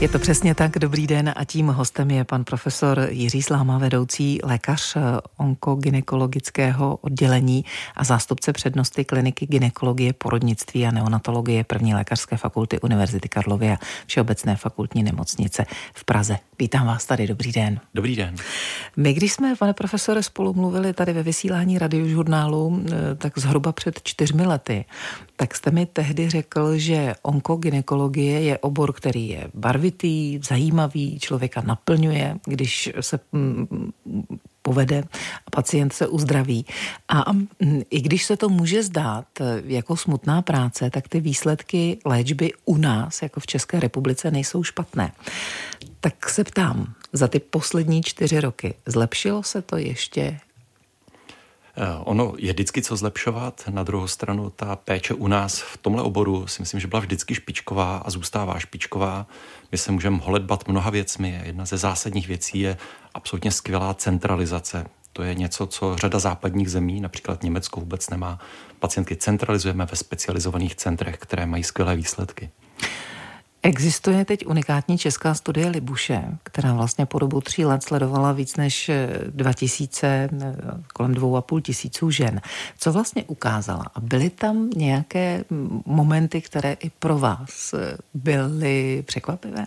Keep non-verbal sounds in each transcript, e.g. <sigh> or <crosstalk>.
Je to přesně tak, dobrý den a tím hostem je pan profesor Jiří Sláma, vedoucí lékař onkogynekologického oddělení a zástupce přednosti kliniky gynekologie, porodnictví a neonatologie první lékařské fakulty Univerzity Karlovy a Všeobecné fakultní nemocnice v Praze. Vítám vás tady, dobrý den. Dobrý den. My, když jsme, pane profesore, spolu mluvili tady ve vysílání radiožurnálu, eh, tak zhruba před čtyřmi lety, tak jste mi tehdy řekl, že onkogynekologie je obor, který je barvitý, zajímavý, člověka naplňuje, když se mm, povede a pacient se uzdraví. A mm, i když se to může zdát eh, jako smutná práce, tak ty výsledky léčby u nás, jako v České republice, nejsou špatné. Tak se ptám, za ty poslední čtyři roky zlepšilo se to ještě ono je vždycky co zlepšovat, na druhou stranu ta péče u nás v tomhle oboru si myslím, že byla vždycky špičková a zůstává špičková. My se můžeme holedbat mnoha věcmi. Jedna ze zásadních věcí je absolutně skvělá centralizace. To je něco, co řada západních zemí, například Německo, vůbec nemá. Pacientky centralizujeme ve specializovaných centrech, které mají skvělé výsledky. Existuje teď unikátní česká studie Libuše, která vlastně po dobu tří let sledovala víc než 2000, eh, eh, kolem dvou a půl tisíců žen. Co vlastně ukázala? A byly tam nějaké momenty, které i pro vás eh, byly překvapivé?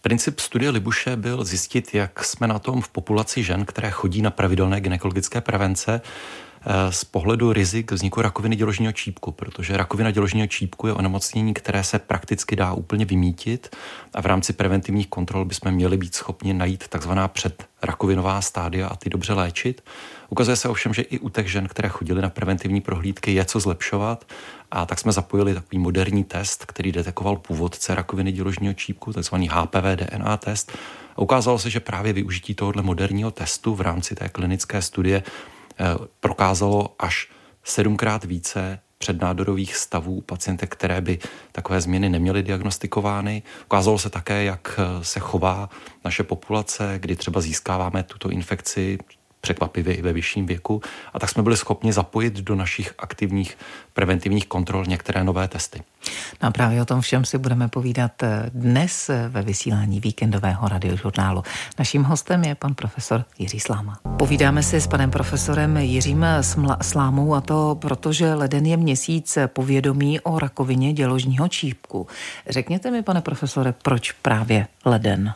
Princip studie Libuše byl zjistit, jak jsme na tom v populaci žen, které chodí na pravidelné gynekologické prevence, z pohledu rizik vzniku rakoviny děložního čípku, protože rakovina děložního čípku je onemocnění, které se prakticky dá úplně vymítit a v rámci preventivních kontrol bychom měli být schopni najít takzvaná předrakovinová stádia a ty dobře léčit. Ukazuje se ovšem, že i u těch žen, které chodily na preventivní prohlídky, je co zlepšovat a tak jsme zapojili takový moderní test, který detekoval původce rakoviny děložního čípku, takzvaný HPV DNA test. A ukázalo se, že právě využití tohoto moderního testu v rámci té klinické studie Eh, prokázalo až sedmkrát více přednádorových stavů pacientek, které by takové změny neměly diagnostikovány. Ukázalo se také, jak eh, se chová naše populace, kdy třeba získáváme tuto infekci překvapivě i ve vyšším věku. A tak jsme byli schopni zapojit do našich aktivních preventivních kontrol některé nové testy. No a právě o tom všem si budeme povídat eh, dnes eh, ve vysílání víkendového radiožurnálu. Naším hostem je pan profesor Jiří Sláma. Povídáme si s panem profesorem Jiřím Slámou a to proto, že leden je měsíc povědomí o rakovině děložního čípku. Řekněte mi, pane profesore, proč právě leden?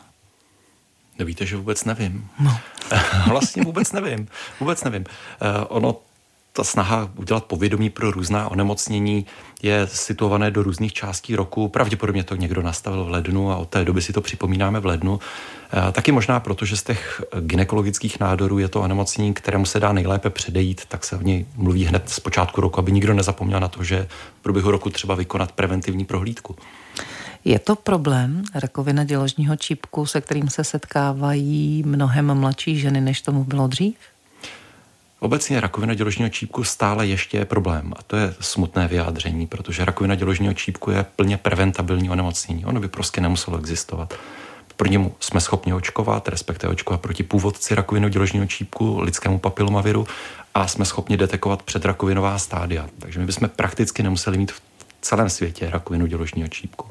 Nevíte, že vůbec nevím. No. <laughs> vlastně vůbec nevím. Vůbec nevím. Uh, ono ta snaha udělat povědomí pro různá onemocnění je situované do různých částí roku. Pravděpodobně to někdo nastavil v lednu a od té doby si to připomínáme v lednu. E, taky možná proto, že z těch ginekologických nádorů je to onemocnění, kterému se dá nejlépe předejít, tak se o ní mluví hned z počátku roku, aby nikdo nezapomněl na to, že v průběhu roku třeba vykonat preventivní prohlídku. Je to problém rakovina děložního čípku, se kterým se setkávají mnohem mladší ženy, než tomu bylo dřív? Obecně rakovina děložního čípku stále ještě je problém a to je smutné vyjádření, protože rakovina děložního čípku je plně preventabilní onemocnění. Ono by prostě nemuselo existovat. Pro němu jsme schopni očkovat, respektive očkovat proti původci rakoviny děložního čípku, lidskému papilomaviru a jsme schopni detekovat předrakovinová stádia. Takže my bychom prakticky nemuseli mít v celém světě rakovinu děložního čípku.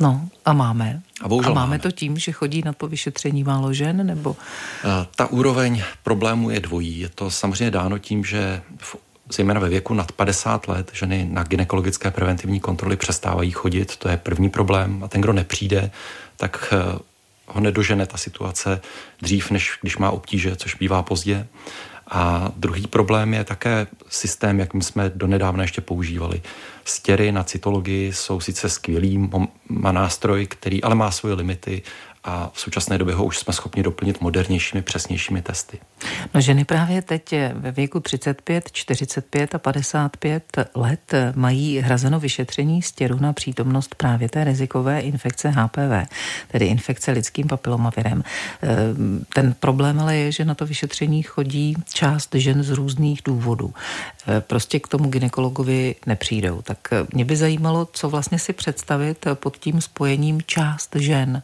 No a máme. A, bohužel a máme, máme to tím, že chodí na to vyšetření málo žen, nebo? Ta úroveň problému je dvojí. Je to samozřejmě dáno tím, že v zejména ve věku nad 50 let ženy na gynekologické preventivní kontroly přestávají chodit. To je první problém. A ten, kdo nepřijde, tak eh, ho nedožene ta situace dřív, než když má obtíže, což bývá pozdě. A druhý problém je také systém, jakým jsme donedávna ještě používali. Stěry na cytologii jsou sice skvělý nástroj, který ale má svoje limity a v současné době ho už jsme schopni doplnit modernějšími, přesnějšími testy. No ženy právě teď ve věku 35, 45 a 55 let mají hrazeno vyšetření stěru na přítomnost právě té rizikové infekce HPV, tedy infekce lidským papilomavirem. Ehm, ten problém ale je, že na to vyšetření chodí část žen z různých důvodů. Ehm, prostě k tomu ginekologovi nepřijdou. Tak mě by zajímalo, co vlastně si představit pod tím spojením část žen.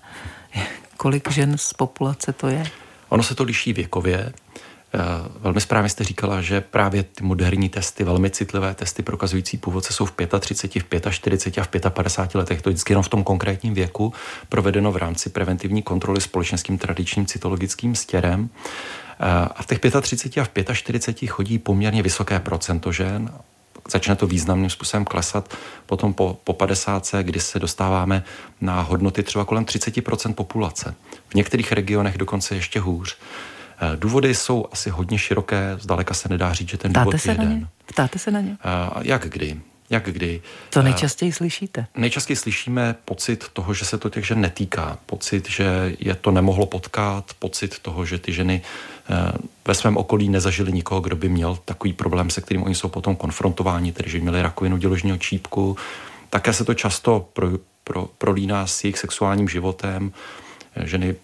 Kolik žen z populace to je? Ono se to liší věkově. Velmi správně jste říkala, že právě ty moderní testy, velmi citlivé testy prokazující původce jsou v 35, v 45 a v 55 letech. To je vždycky jenom v tom konkrétním věku, provedeno v rámci preventivní kontroly společenským tradičním cytologickým stěrem. A v těch 35 a v 45 chodí poměrně vysoké procento žen, začne to významným způsobem klesat potom po, po 50, kdy se dostáváme na hodnoty třeba kolem 30% populace. V některých regionech dokonce ještě hůř. Eh, důvody jsou asi hodně široké, zdaleka se nedá říct, že ten Ptáte důvod je jeden. Ptáte se na ně? Eh, jak kdy? Jak kdy? Co eh, nejčastěji slyšíte? Nejčastěji slyšíme pocit toho, že se to těch žen netýká. Pocit, že je to nemohlo potkat, pocit toho, že ty ženy ve svém okolí nezažili nikoho, kdo by měl takový problém, se kterým oni jsou potom konfrontováni, tedy že měli rakovinu děložního čípku. Také se to často pro, pro, prolíná s jejich sexuálním životem. Ženy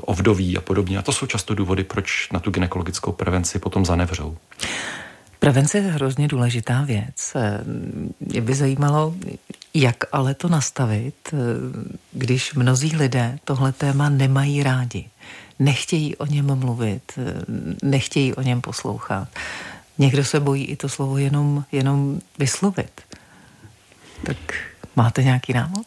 ovdoví a podobně. A to jsou často důvody, proč na tu gynekologickou prevenci potom zanevřou. Prevence je hrozně důležitá věc. Mě by zajímalo, jak ale to nastavit, když mnozí lidé tohle téma nemají rádi. Nechtějí o něm mluvit, nechtějí o něm poslouchat. Někdo se bojí i to slovo jenom, jenom vyslovit. Tak máte nějaký návod?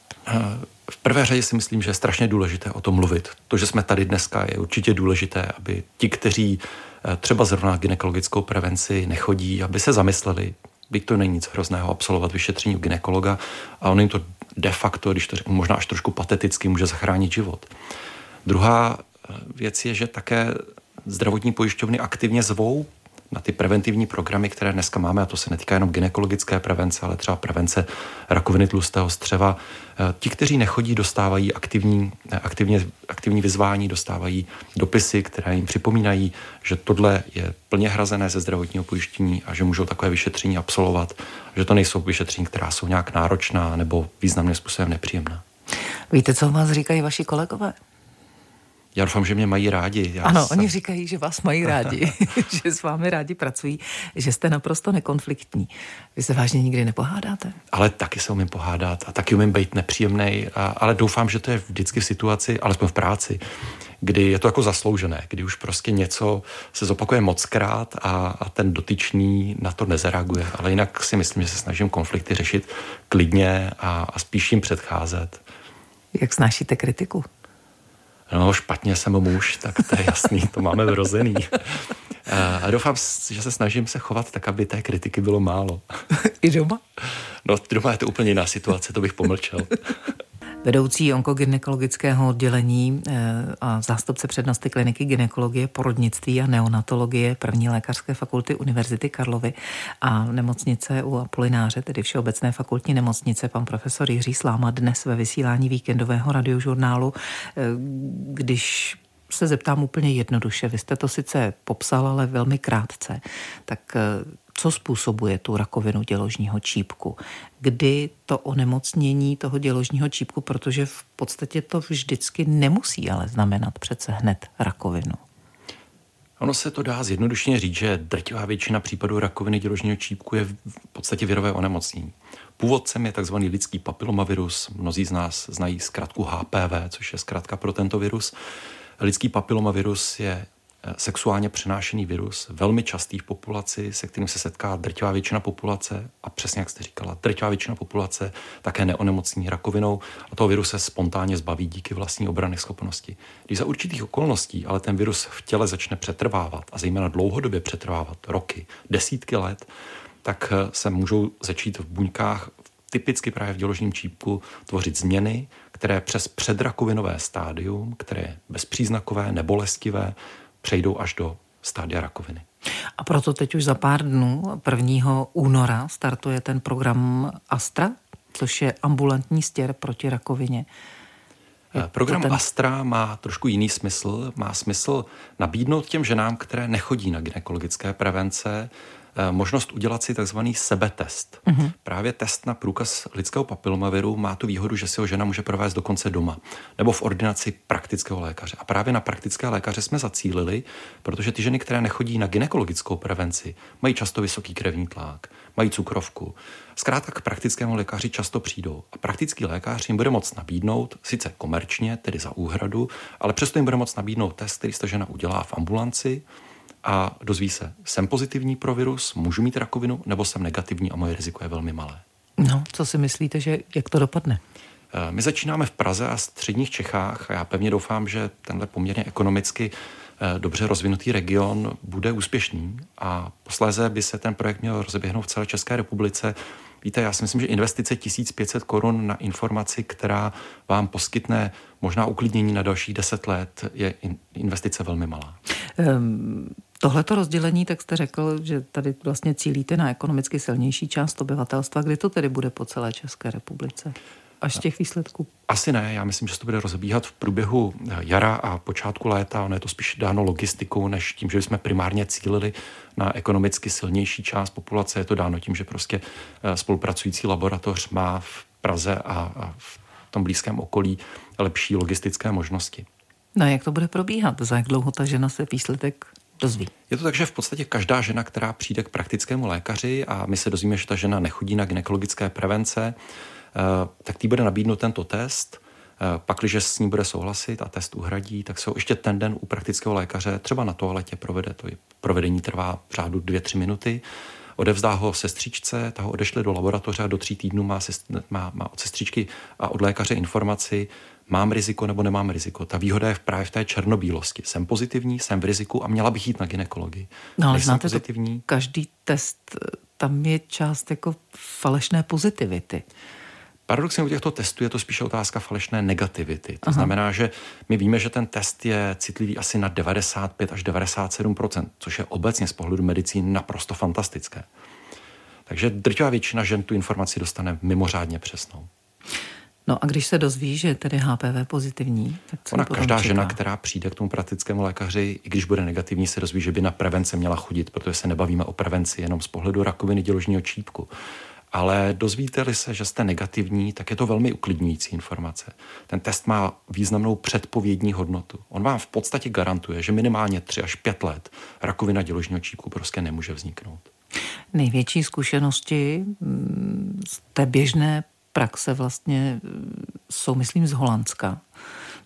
V prvé řadě si myslím, že je strašně důležité o tom mluvit. To, že jsme tady dneska, je určitě důležité, aby ti, kteří eh, třeba zrovna gynekologickou prevenci nechodí, aby se zamysleli, byť to není nic hrozného absolvovat vyšetření u ginekologa a on jim to de facto, když to řeknu možná až trošku pateticky, může zachránit život. Druhá eh, věc je, že také zdravotní pojišťovny aktivně zvou na ty preventivní programy, které dneska máme, a to se netýká jenom gynekologické prevence, ale třeba prevence rakoviny tlustého střeva. Eh, ti, kteří nechodí, dostávají aktivní, eh, aktivně, aktivní vyzvání, dostávají dopisy, které jim připomínají, že tohle je plně hrazené ze zdravotního pojištění a že můžou takové vyšetření absolvovat, že to nejsou vyšetření, která jsou nějak náročná nebo významným způsobem nepříjemná. Víte, co vás říkají vaši kolegové? Já doufám, že mě mají rádi. Já ano, jsem... oni říkají, že vás mají rádi, <laughs> že s vámi rádi pracují, že jste naprosto nekonfliktní. Vy se vážně nikdy nepohádáte? Ale taky se umím pohádat a taky umím být nepříjemný, ale doufám, že to je vždycky v situaci, alespoň v práci, kdy je to jako zasloužené, kdy už prostě něco se zopakuje moc krát a, a ten dotyčný na to nezareaguje. Ale jinak si myslím, že se snažím konflikty řešit klidně a, a spíš jim předcházet. Jak snášíte kritiku? No špatně jsem muž, tak to je jasný, to máme vrozený. <laughs> A doufám, že se snažím se chovat tak, aby té kritiky bylo málo. I doma? No, doma je to úplně jiná situace, to bych pomlčel <laughs> vedoucí onkogynekologického oddělení eh, a zástupce přednosti kliniky gynekologie, porodnictví a neonatologie první lékařské fakulty Univerzity Karlovy a nemocnice u Apolináře, tedy Všeobecné fakultní nemocnice, pan profesor Jiří Sláma dnes ve vysílání víkendového radiožurnálu, eh, když se zeptám úplně jednoduše. Vy jste to sice popsal, ale velmi krátce. Tak eh, co způsobuje tu rakovinu děložního čípku, kdy to onemocnění toho děložního čípku, protože v podstatě to vždycky nemusí ale znamenat přece hned rakovinu. Ono se to dá zjednodušeně říct, že drtivá většina případů rakoviny děložního čípku je v podstatě virové onemocnění. Původcem je tzv. lidský papilomavirus. Mnozí z nás znají zkrátku HPV, což je zkrátka pro tento virus. Lidský papilomavirus je sexuálně přenášený virus, velmi častý v populaci, se kterým se setká drtivá většina populace a přesně jak jste říkala, drtivá většina populace také neonemocní rakovinou a toho viru se spontánně zbaví díky vlastní obrany schopnosti. Když za určitých okolností ale ten virus v těle začne přetrvávat a zejména dlouhodobě přetrvávat roky, desítky let, tak se můžou začít v buňkách typicky právě v děložním čípku tvořit změny, které přes předrakovinové stádium, které je bezpříznakové, nebolestivé, přejdou až do stádia rakoviny. A proto teď už za pár dnů, 1. února, startuje ten program Astra, což je ambulantní stěr proti rakovině. Je program ten... Astra má trošku jiný smysl. Má smysl nabídnout těm ženám, které nechodí na gynekologické prevence, Eh, možnost udělat si takzvaný sebetest. Mm-hmm. Právě test na průkaz lidského papilomaviru má tu výhodu, že si ho žena může provést dokonce doma nebo v ordinaci praktického lékaře. A právě na praktické lékaře jsme zacílili, protože ty ženy, které nechodí na gynekologickou prevenci, mají často vysoký krevní tlak, mají cukrovku. Zkrátka k praktickému lékaři často přijdou. A praktický lékař jim bude moct nabídnout, sice komerčně, tedy za úhradu, ale přesto jim bude moct nabídnout test, který ta žena udělá v ambulanci, a dozví se, jsem pozitivní pro virus, můžu mít rakovinu, nebo jsem negativní a moje riziko je velmi malé. No, co si myslíte, že jak to dopadne? Eh, my začínáme v Praze a středních Čechách a já pevně doufám, že tenhle poměrně ekonomicky eh, dobře rozvinutý region bude úspěšný a posléze by se ten projekt měl rozeběhnout v celé České republice. Víte, já si myslím, že investice 1500 korun na informaci, která vám poskytne možná uklidnění na dalších 10 let, je investice velmi malá. Um... Tohleto rozdělení, tak jste řekl, že tady vlastně cílíte na ekonomicky silnější část obyvatelstva. Kdy to tedy bude po celé České republice? až z těch výsledků? Asi ne, já myslím, že se to bude rozbíhat v průběhu jara a počátku léta. Ono je to spíš dáno logistikou, než tím, že jsme primárně cílili na ekonomicky silnější část populace. Je to dáno tím, že prostě eh, spolupracující laboratoř má v Praze a v tom blízkém okolí lepší logistické možnosti. No a jak to bude probíhat? Za jak dlouho ta žena se výsledek dozví? Je to tak, že v podstatě každá žena, která přijde k praktickému lékaři a my se dozvíme, že ta žena nechodí na gynekologické prevence, Eh, tak tý bude nabídnout tento test. Eh, pak, když s ní bude souhlasit a test uhradí, tak se ho ještě ten den u praktického lékaře třeba na toaletě provede. To provedení trvá řádu dvě, tři minuty. Odevzdá ho sestřičce, ta ho odešle do laboratoře a do tří týdnů má, má, má od sestřičky a od lékaře informaci, mám riziko nebo nemám riziko. Ta výhoda je v právě v té černobílosti. Jsem pozitivní, jsem v riziku a měla bych jít na ginekologii. No ale znáte pozitivní. To, každý test, tam je část jako falešné pozitivity. Paradoxně u těchto testů je to spíše otázka falešné negativity. To Aha. znamená, že my víme, že ten test je citlivý asi na 95 až 97 což je obecně z pohledu medicíny naprosto fantastické. Takže drtivá většina žen tu informaci dostane mimořádně přesnou. No a když se dozví, že je tedy HPV pozitivní, tak co Ona každá čeká? žena, která přijde k tomu praktickému lékaři, i když bude negativní, se dozví, že by na prevence měla chodit, protože se nebavíme o prevenci jenom z pohledu rakoviny děložního čípku, ale dozvíte-li se, že jste negativní, tak je to velmi uklidňující informace. Ten test má významnou předpovědní hodnotu. On vám v podstatě garantuje, že minimálně 3 až 5 let rakovina děložního čípku prostě nemůže vzniknout. Největší zkušenosti mm, z té běžné praxe vlastně mm, jsou, myslím, z Holandska.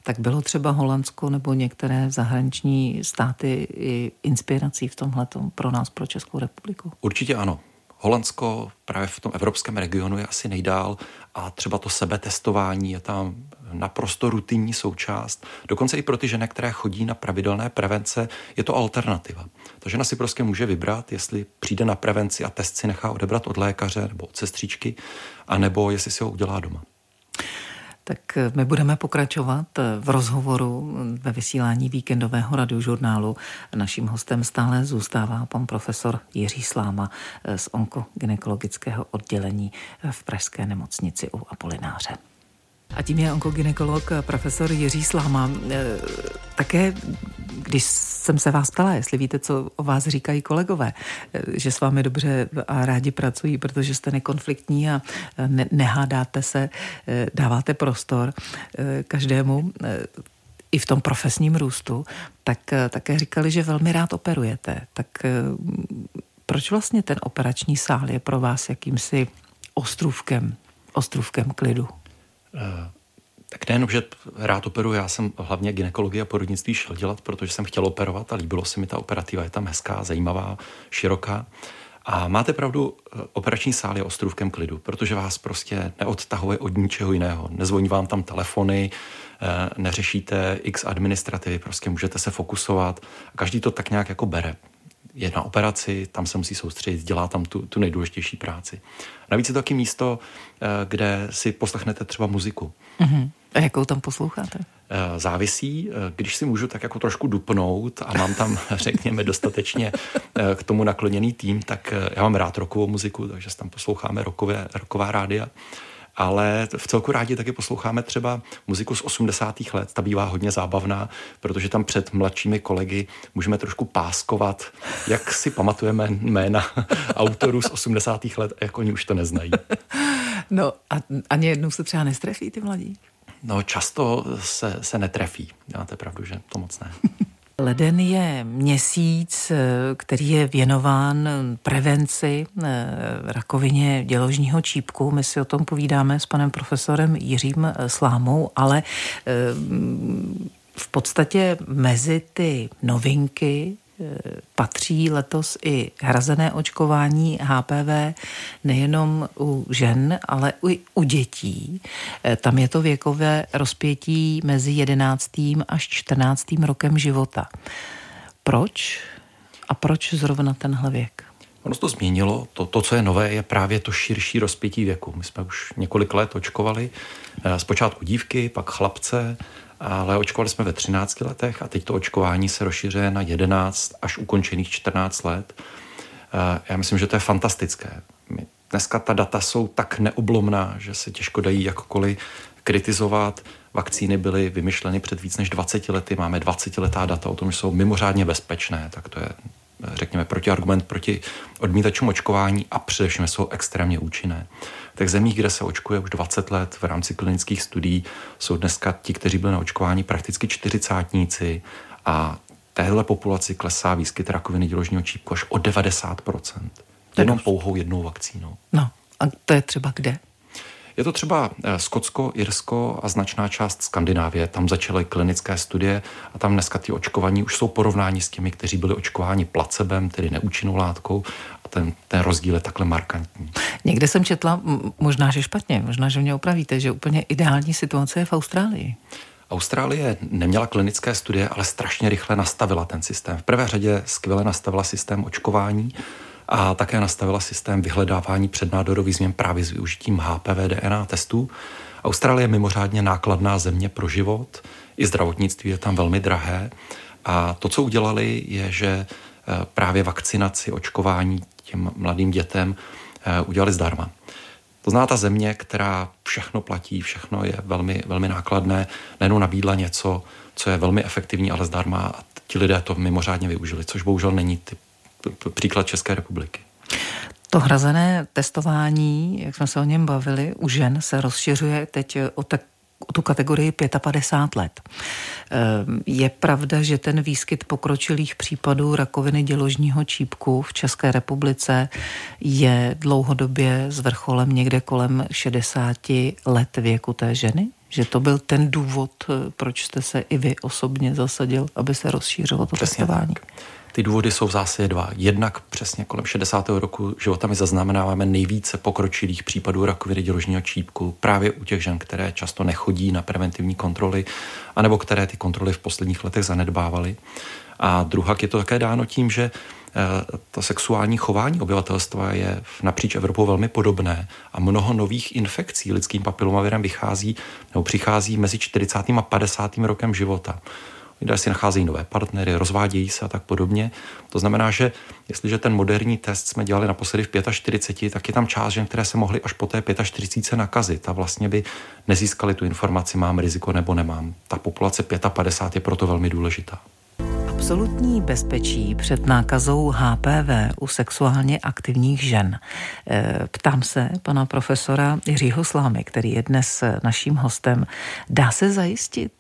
Tak bylo třeba Holandsko nebo některé zahraniční státy i inspirací v tomhle pro nás, pro Českou republiku? Určitě ano. Holandsko právě v tom evropském regionu je asi nejdál a třeba to sebetestování je tam naprosto rutinní součást. Dokonce i pro ty ženy, které chodí na pravidelné prevence, je to alternativa. Ta žena si prostě může vybrat, jestli přijde na prevenci a test si nechá odebrat od lékaře nebo od sestřičky, anebo jestli si ho udělá doma. Tak eh, my budeme pokračovat eh, v rozhovoru eh, ve vysílání víkendového radiožurnálu. Naším hostem stále zůstává pan profesor Jiří Sláma z onkogynekologického oddělení v Pražské nemocnici u Apolináře. A tím je onkogynekolog profesor Jiří Sláma. Také, když jsem se vás ptala, jestli víte, co o vás říkají kolegové, že s vámi dobře a rádi pracují, protože jste nekonfliktní a ne- nehádáte se, dáváte prostor každému i v tom profesním růstu, tak také říkali, že velmi rád operujete. Tak proč vlastně ten operační sál je pro vás jakýmsi ostrůvkem, ostrůvkem klidu? Tak nejenom, že rád operuji, já jsem hlavně ginekologie a porodnictví šel dělat, protože jsem chtěl operovat a líbilo se mi ta operativa, je tam hezká, zajímavá, široká. A máte pravdu, operační sál je ostrůvkem klidu, protože vás prostě neodtahuje od ničeho jiného. Nezvoní vám tam telefony, eh, neřešíte x administrativy, prostě můžete se fokusovat. Každý to tak nějak jako bere je na operaci, tam se musí soustředit, dělá tam tu, tu nejdůležitější práci. Navíc je to taky místo, eh, kde si poslechnete třeba muziku. Mm-hmm. A jakou tam posloucháte? Eh, závisí, eh, když si můžu tak jako trošku dupnout a mám tam, <laughs> řekněme, dostatečně k tomu nakloněný tým, tak já mám rád rokovou muziku, takže tam posloucháme rokové, roková rádia ale v celku rádi taky posloucháme třeba muziku z 80. let, ta bývá hodně zábavná, protože tam před mladšími kolegy můžeme trošku páskovat, jak si pamatujeme jména <laughs> autorů z 80. let, jak oni už to neznají. No a ani jednou se třeba nestrefí ty mladí? No často se, se netrefí, máte pravdu, že to moc ne. Leden je měsíc, eh, který je věnován prevenci eh, rakovině děložního čípku. My si o tom povídáme s panem profesorem Jiřím eh, Slámou, ale v podstatě mezi ty novinky patří letos i hrazené očkování HPV nejenom u žen, ale i u dětí. Eh, tam je to věkové rozpětí mezi 11. až 14. rokem života. Proč? A proč zrovna tenhle věk? Ono to změnilo. To, to, co je nové, je právě to širší rozpětí věku. My jsme už několik let očkovali. Eh, zpočátku dívky, pak chlapce, ale očkovali jsme ve 13 letech a teď to očkování se rozšiřuje na 11 až ukončených 14 let. Eh, já myslím, že to je fantastické. Dneska ta data jsou tak neoblomná, že se těžko dají jakkoliv kritizovat. Vakcíny byly vymyšleny před víc než 20 lety, máme 20 letá data o tom, že jsou mimořádně bezpečné, tak to je řekněme, protiargument proti odmítačům očkování a především jsou extrémně účinné. V těch zemích, kde se očkuje už 20 let v rámci klinických studií, jsou dneska ti, kteří byli na očkování, prakticky čtyřicátníci a téhle populaci klesá výskyt rakoviny děložního čípku až o 90%. Jenom pouhou jednou vakcínou. No, a to je třeba kde? Je to třeba eh, Skotsko, Irsko a značná část Skandinávie. Tam začaly klinické studie a tam dneska ty očkovaní už jsou porovnáni s těmi, kteří byli očkováni placebem, tedy neúčinnou látkou. A ten, ten rozdíl je takhle markantní. Někde jsem četla, možná, že špatně, možná, že mě opravíte, že úplně ideální situace je v Austrálii. Austrálie neměla klinické studie, ale strašně rychle nastavila ten systém. V prvé řadě skvěle nastavila systém očkování a také nastavila systém vyhledávání přednádorových změn právě s využitím HPV DNA testů. Austrálie je mimořádně nákladná země pro život, i zdravotnictví je tam velmi drahé. A to, co udělali, je, že eh, právě vakcinaci, očkování těm mladým dětem eh, udělali zdarma. To zná ta země, která všechno platí, všechno je velmi, velmi nákladné, najednou nabídla něco, co je velmi efektivní, ale zdarma a ti lidé to mimořádně využili, což bohužel není typ příklad České republiky. To hrazené testování, jak jsme se o něm bavili, u žen se rozšiřuje teď o tak o tu kategorii 55 let. Ehm, je pravda, že ten výskyt pokročilých případů rakoviny děložního čípku v České republice je dlouhodobě s vrcholem někde kolem 60 let věku té ženy? Že to byl ten důvod, proč jste se i vy osobně zasadil, aby se rozšířilo to Přesně testování? Tak. Ty důvody jsou v zásadě dva. Jednak přesně kolem 60. roku života my zaznamenáváme nejvíce pokročilých případů rakoviny děložního čípku právě u těch žen, které často nechodí na preventivní kontroly, anebo které ty kontroly v posledních letech zanedbávaly. A druhak je to také dáno tím, že eh, to sexuální chování obyvatelstva je napříč Evropou velmi podobné a mnoho nových infekcí lidským papilomavirem vychází nebo přichází mezi 40. a 50. rokem života lidé si nacházejí nové partnery, rozvádějí se a tak podobně. To znamená, že jestliže ten moderní test jsme dělali naposledy v 45, tak je tam část žen, které se mohly až po té 45 nakazit a vlastně by nezískali tu informaci, mám riziko nebo nemám. Ta populace 55 je proto velmi důležitá. Absolutní bezpečí před nákazou HPV u sexuálně aktivních žen. E, ptám se pana profesora Jiřího Slámy, který je dnes naším hostem. Dá se zajistit?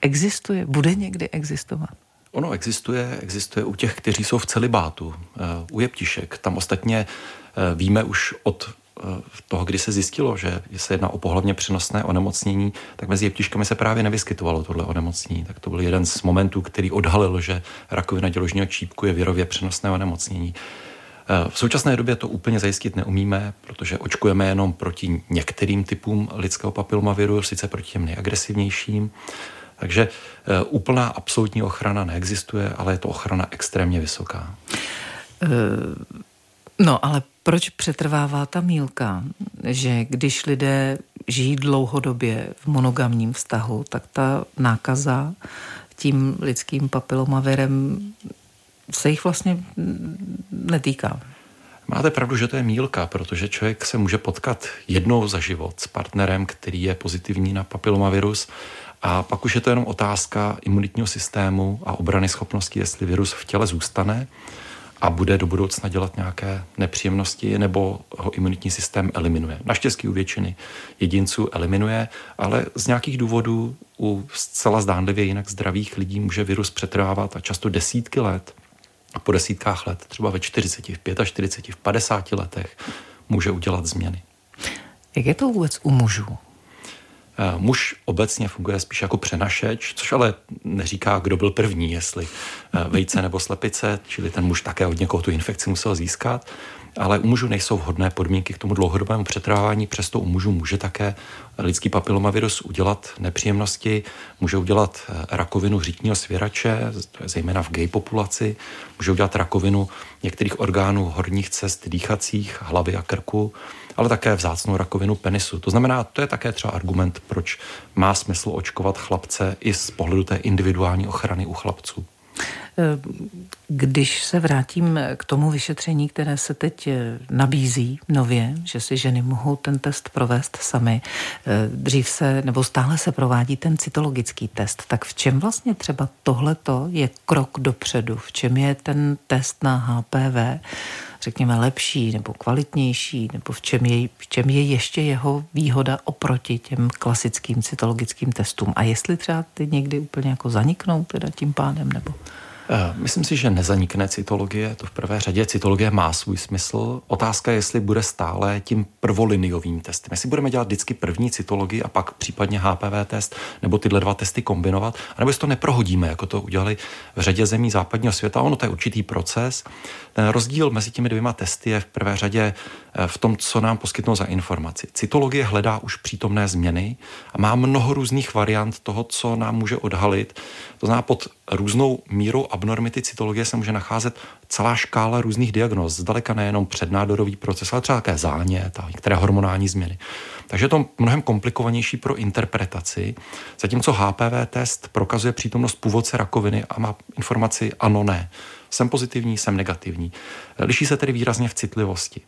Existuje? Bude někdy existovat? Ono existuje, existuje u těch, kteří jsou v celibátu, e, u jeptišek. Tam ostatně e, víme už od toho, kdy se zjistilo, že se jedná o pohlavně přenosné onemocnění, tak mezi jeptiškami se právě nevyskytovalo tohle onemocnění. Tak to byl jeden z momentů, který odhalil, že rakovina děložního čípku je virově přenosné onemocnění. V současné době to úplně zajistit neumíme, protože očkujeme jenom proti některým typům lidského papilomaviru, sice proti těm nejagresivnějším. Takže e, úplná absolutní ochrana neexistuje, ale je to ochrana extrémně vysoká. No, ale proč přetrvává ta mílka, že když lidé žijí dlouhodobě v monogamním vztahu, tak ta nákaza tím lidským papilomavirem se jich vlastně netýká. Máte pravdu, že to je mílka, protože člověk se může potkat jednou za život s partnerem, který je pozitivní na papilomavirus a pak už je to jenom otázka imunitního systému a obrany schopnosti, jestli virus v těle zůstane a bude do budoucna dělat nějaké nepříjemnosti nebo ho imunitní systém eliminuje. Naštěstí u většiny jedinců eliminuje, ale z nějakých důvodů u zcela zdánlivě jinak zdravých lidí může virus přetrvávat a často desítky let a po desítkách let, třeba ve 40, v 45, v 50 letech, může udělat změny. Jak je to vůbec u mužů? Eh, muž obecně funguje spíš jako přenašeč, což ale neříká, kdo byl první, jestli eh, vejce nebo slepice, čili ten muž také od někoho tu infekci musel získat ale u mužů nejsou vhodné podmínky k tomu dlouhodobému přetrvávání, přesto u mužů může také lidský papilomavirus udělat nepříjemnosti, může udělat eh, rakovinu řítního svěrače, zejména v gay populaci, může udělat rakovinu některých orgánů horních cest dýchacích, hlavy a krku, ale také vzácnou rakovinu penisu. To znamená, to je také třeba argument, proč má smysl očkovat chlapce i z pohledu té individuální ochrany u chlapců. Když se vrátím k tomu vyšetření, které se teď eh, nabízí nově, že si ženy mohou ten test provést sami, eh, dřív se nebo stále se provádí ten cytologický test, tak v čem vlastně třeba tohleto je krok dopředu? V čem je ten test na HPV řekněme, lepší nebo kvalitnější, nebo v čem, je, v čem je ještě jeho výhoda oproti těm klasickým cytologickým testům. A jestli třeba ty někdy úplně jako zaniknou teda tím pádem, nebo... Eh, myslím si, že nezanikne cytologie, to v prvé řadě. Cytologie má svůj smysl. Otázka je, jestli bude stále tím prvoliniovým testem. Jestli budeme dělat vždycky první cytologii a pak případně HPV test, nebo tyhle dva testy kombinovat, anebo jestli to neprohodíme, jako to udělali v řadě zemí západního světa. Ono to je určitý proces. Ten rozdíl mezi těmi dvěma testy je v prvé řadě v tom, co nám poskytnou za informaci. Cytologie hledá už přítomné změny a má mnoho různých variant toho, co nám může odhalit. To znamená, pod různou mírou abnormity cytologie se může nacházet celá škála různých diagnóz. Zdaleka nejenom přednádorový proces, ale třeba také zánět a některé hormonální změny. Takže je to mnohem komplikovanější pro interpretaci, zatímco HPV test prokazuje přítomnost původce rakoviny a má informaci ano, ne. Jsem pozitivní, jsem negativní. Liší se tedy výrazně v citlivosti.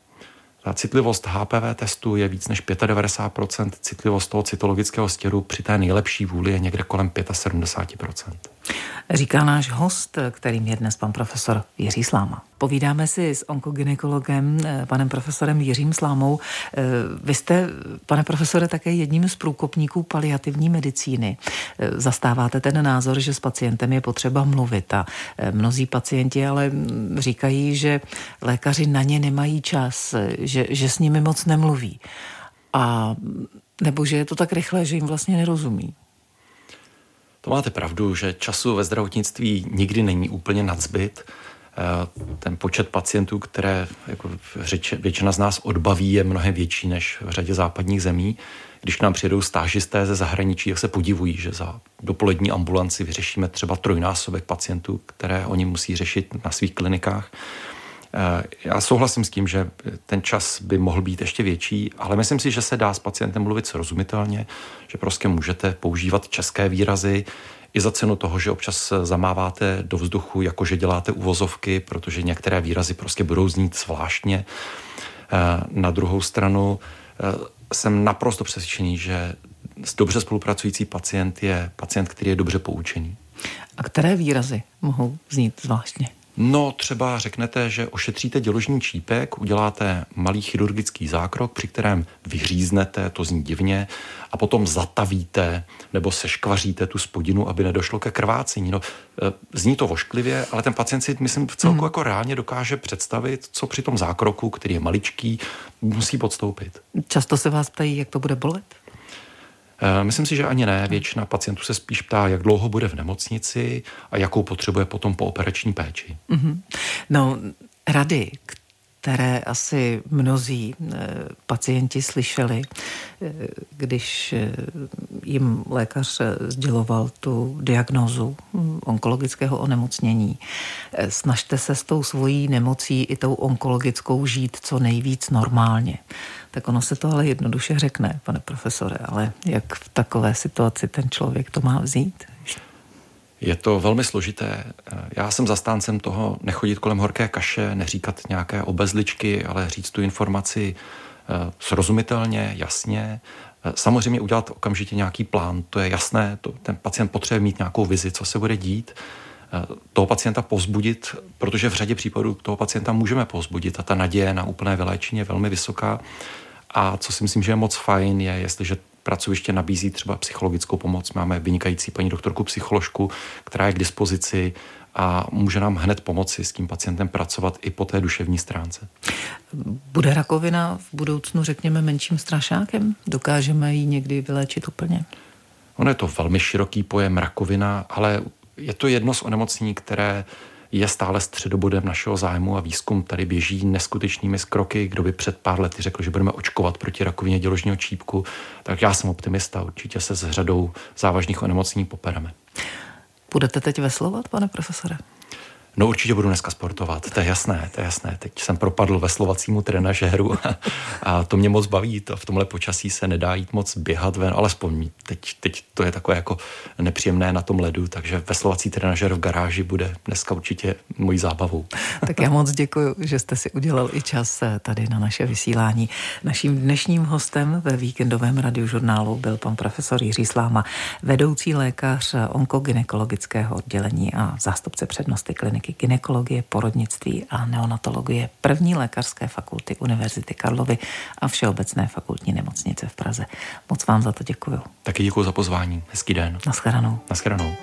Ta citlivost HPV testu je víc než 95%, citlivost toho cytologického stěru při té nejlepší vůli je někde kolem 75%. Říká náš host, kterým je dnes pan profesor Jiří Sláma. Povídáme si s onkogynekologem, eh, panem profesorem Jiřím Slámou. Eh, vy jste, pane profesore, také jedním z průkopníků paliativní medicíny. Eh, zastáváte ten názor, že s pacientem je potřeba mluvit a mnozí pacienti ale mm, říkají, že lékaři na ně nemají čas, že, že s nimi moc nemluví. A nebo že je to tak rychle, že jim vlastně nerozumí. To máte pravdu, že času ve zdravotnictví nikdy není úplně nadzbyt. Eh, ten počet pacientů, které jako řeč, většina z nás odbaví, je mnohem větší než v řadě západních zemí. Když k nám přijedou stážisté ze zahraničí, tak se podivují, že za dopolední ambulanci vyřešíme třeba trojnásobek pacientů, které oni musí řešit na svých klinikách. Eh, já souhlasím s tím, že ten čas by mohl být ještě větší, ale myslím si, že se dá s pacientem mluvit srozumitelně, že prostě můžete používat české výrazy i za cenu toho, že občas zamáváte do vzduchu, jakože děláte uvozovky, protože některé výrazy prostě budou znít zvláštně. Eh, na druhou stranu eh, jsem naprosto přesvědčený, že dobře spolupracující pacient je pacient, který je dobře poučený. A které výrazy mohou znít zvláštně? No, třeba řeknete, že ošetříte děložní čípek, uděláte malý chirurgický zákrok, při kterém vyříznete, to zní divně, a potom zatavíte nebo seškvaříte tu spodinu, aby nedošlo ke krvácení. No, e, zní to vošklivě, ale ten pacient si, myslím, v celku mm. jako reálně dokáže představit, co při tom zákroku, který je maličký, musí podstoupit. Často se vás ptají, jak to bude bolet? Eh, myslím si, že ani ne. Většina pacientů se spíš ptá, jak dlouho bude v nemocnici a jakou potřebuje potom po operační péči. Mm-hmm. No, rady, které asi mnozí eh, pacienti slyšeli, eh, když jim lékař sděloval tu diagnózu hm, onkologického onemocnění. Snažte se s tou svojí nemocí i tou onkologickou žít co nejvíc normálně tak ono se to ale jednoduše řekne, pane profesore, ale jak v takové situaci ten člověk to má vzít? Je to velmi složité. Já jsem zastáncem toho nechodit kolem horké kaše, neříkat nějaké obezličky, ale říct tu informaci eh, srozumitelně, jasně. Eh, samozřejmě udělat okamžitě nějaký plán, to je jasné, to, ten pacient potřebuje mít nějakou vizi, co se bude dít eh, toho pacienta povzbudit, protože v řadě případů toho pacienta můžeme povzbudit a ta naděje na úplné vyléčení je velmi vysoká. A co si myslím, že je moc fajn, je, jestliže pracoviště nabízí třeba psychologickou pomoc. Máme vynikající paní doktorku psycholožku, která je k dispozici a může nám hned pomoci s tím pacientem pracovat i po té duševní stránce. Bude rakovina v budoucnu, řekněme, menším strašákem? Dokážeme ji někdy vyléčit úplně? Ono je to velmi široký pojem rakovina, ale je to jedno z onemocnění, které je stále středobodem našeho zájmu a výzkum tady běží neskutečnými skroky. Kdo by před pár lety řekl, že budeme očkovat proti rakovině děložního čípku, tak já jsem optimista. Určitě se s řadou závažných onemocnění popereme. Budete teď veslovat, pane profesore? No určitě budu dneska sportovat, to je jasné, to je jasné. Teď jsem propadl ve slovacímu trenažéru a to mě moc baví. To v tomhle počasí se nedá jít moc běhat ven, alespoň teď, teď to je takové jako nepříjemné na tom ledu, takže veslovací trenažer v garáži bude dneska určitě mojí zábavou. <laughs> Tak já moc děkuji, že jste si udělal i čas eh, tady na naše vysílání. Naším dnešním hostem ve víkendovém radiožurnálu byl pan profesor Jiří Sláma, vedoucí lékař onkogynekologického oddělení a zástupce přednosti kliniky kliniky ginekologie, porodnictví a neonatologie první lékařské fakulty Univerzity Karlovy a Všeobecné fakultní nemocnice v Praze. Moc vám za to děkuju. Taky děkuji za pozvání. Hezký den. Naschledanou. Naschledanou.